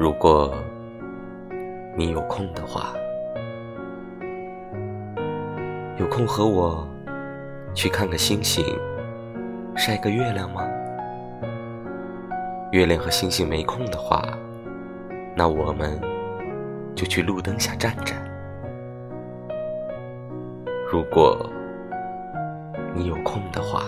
如果你有空的话有空和我去看个星星晒个月亮吗？月亮和星星没空的话那我们就去路灯下站着如果你有空的话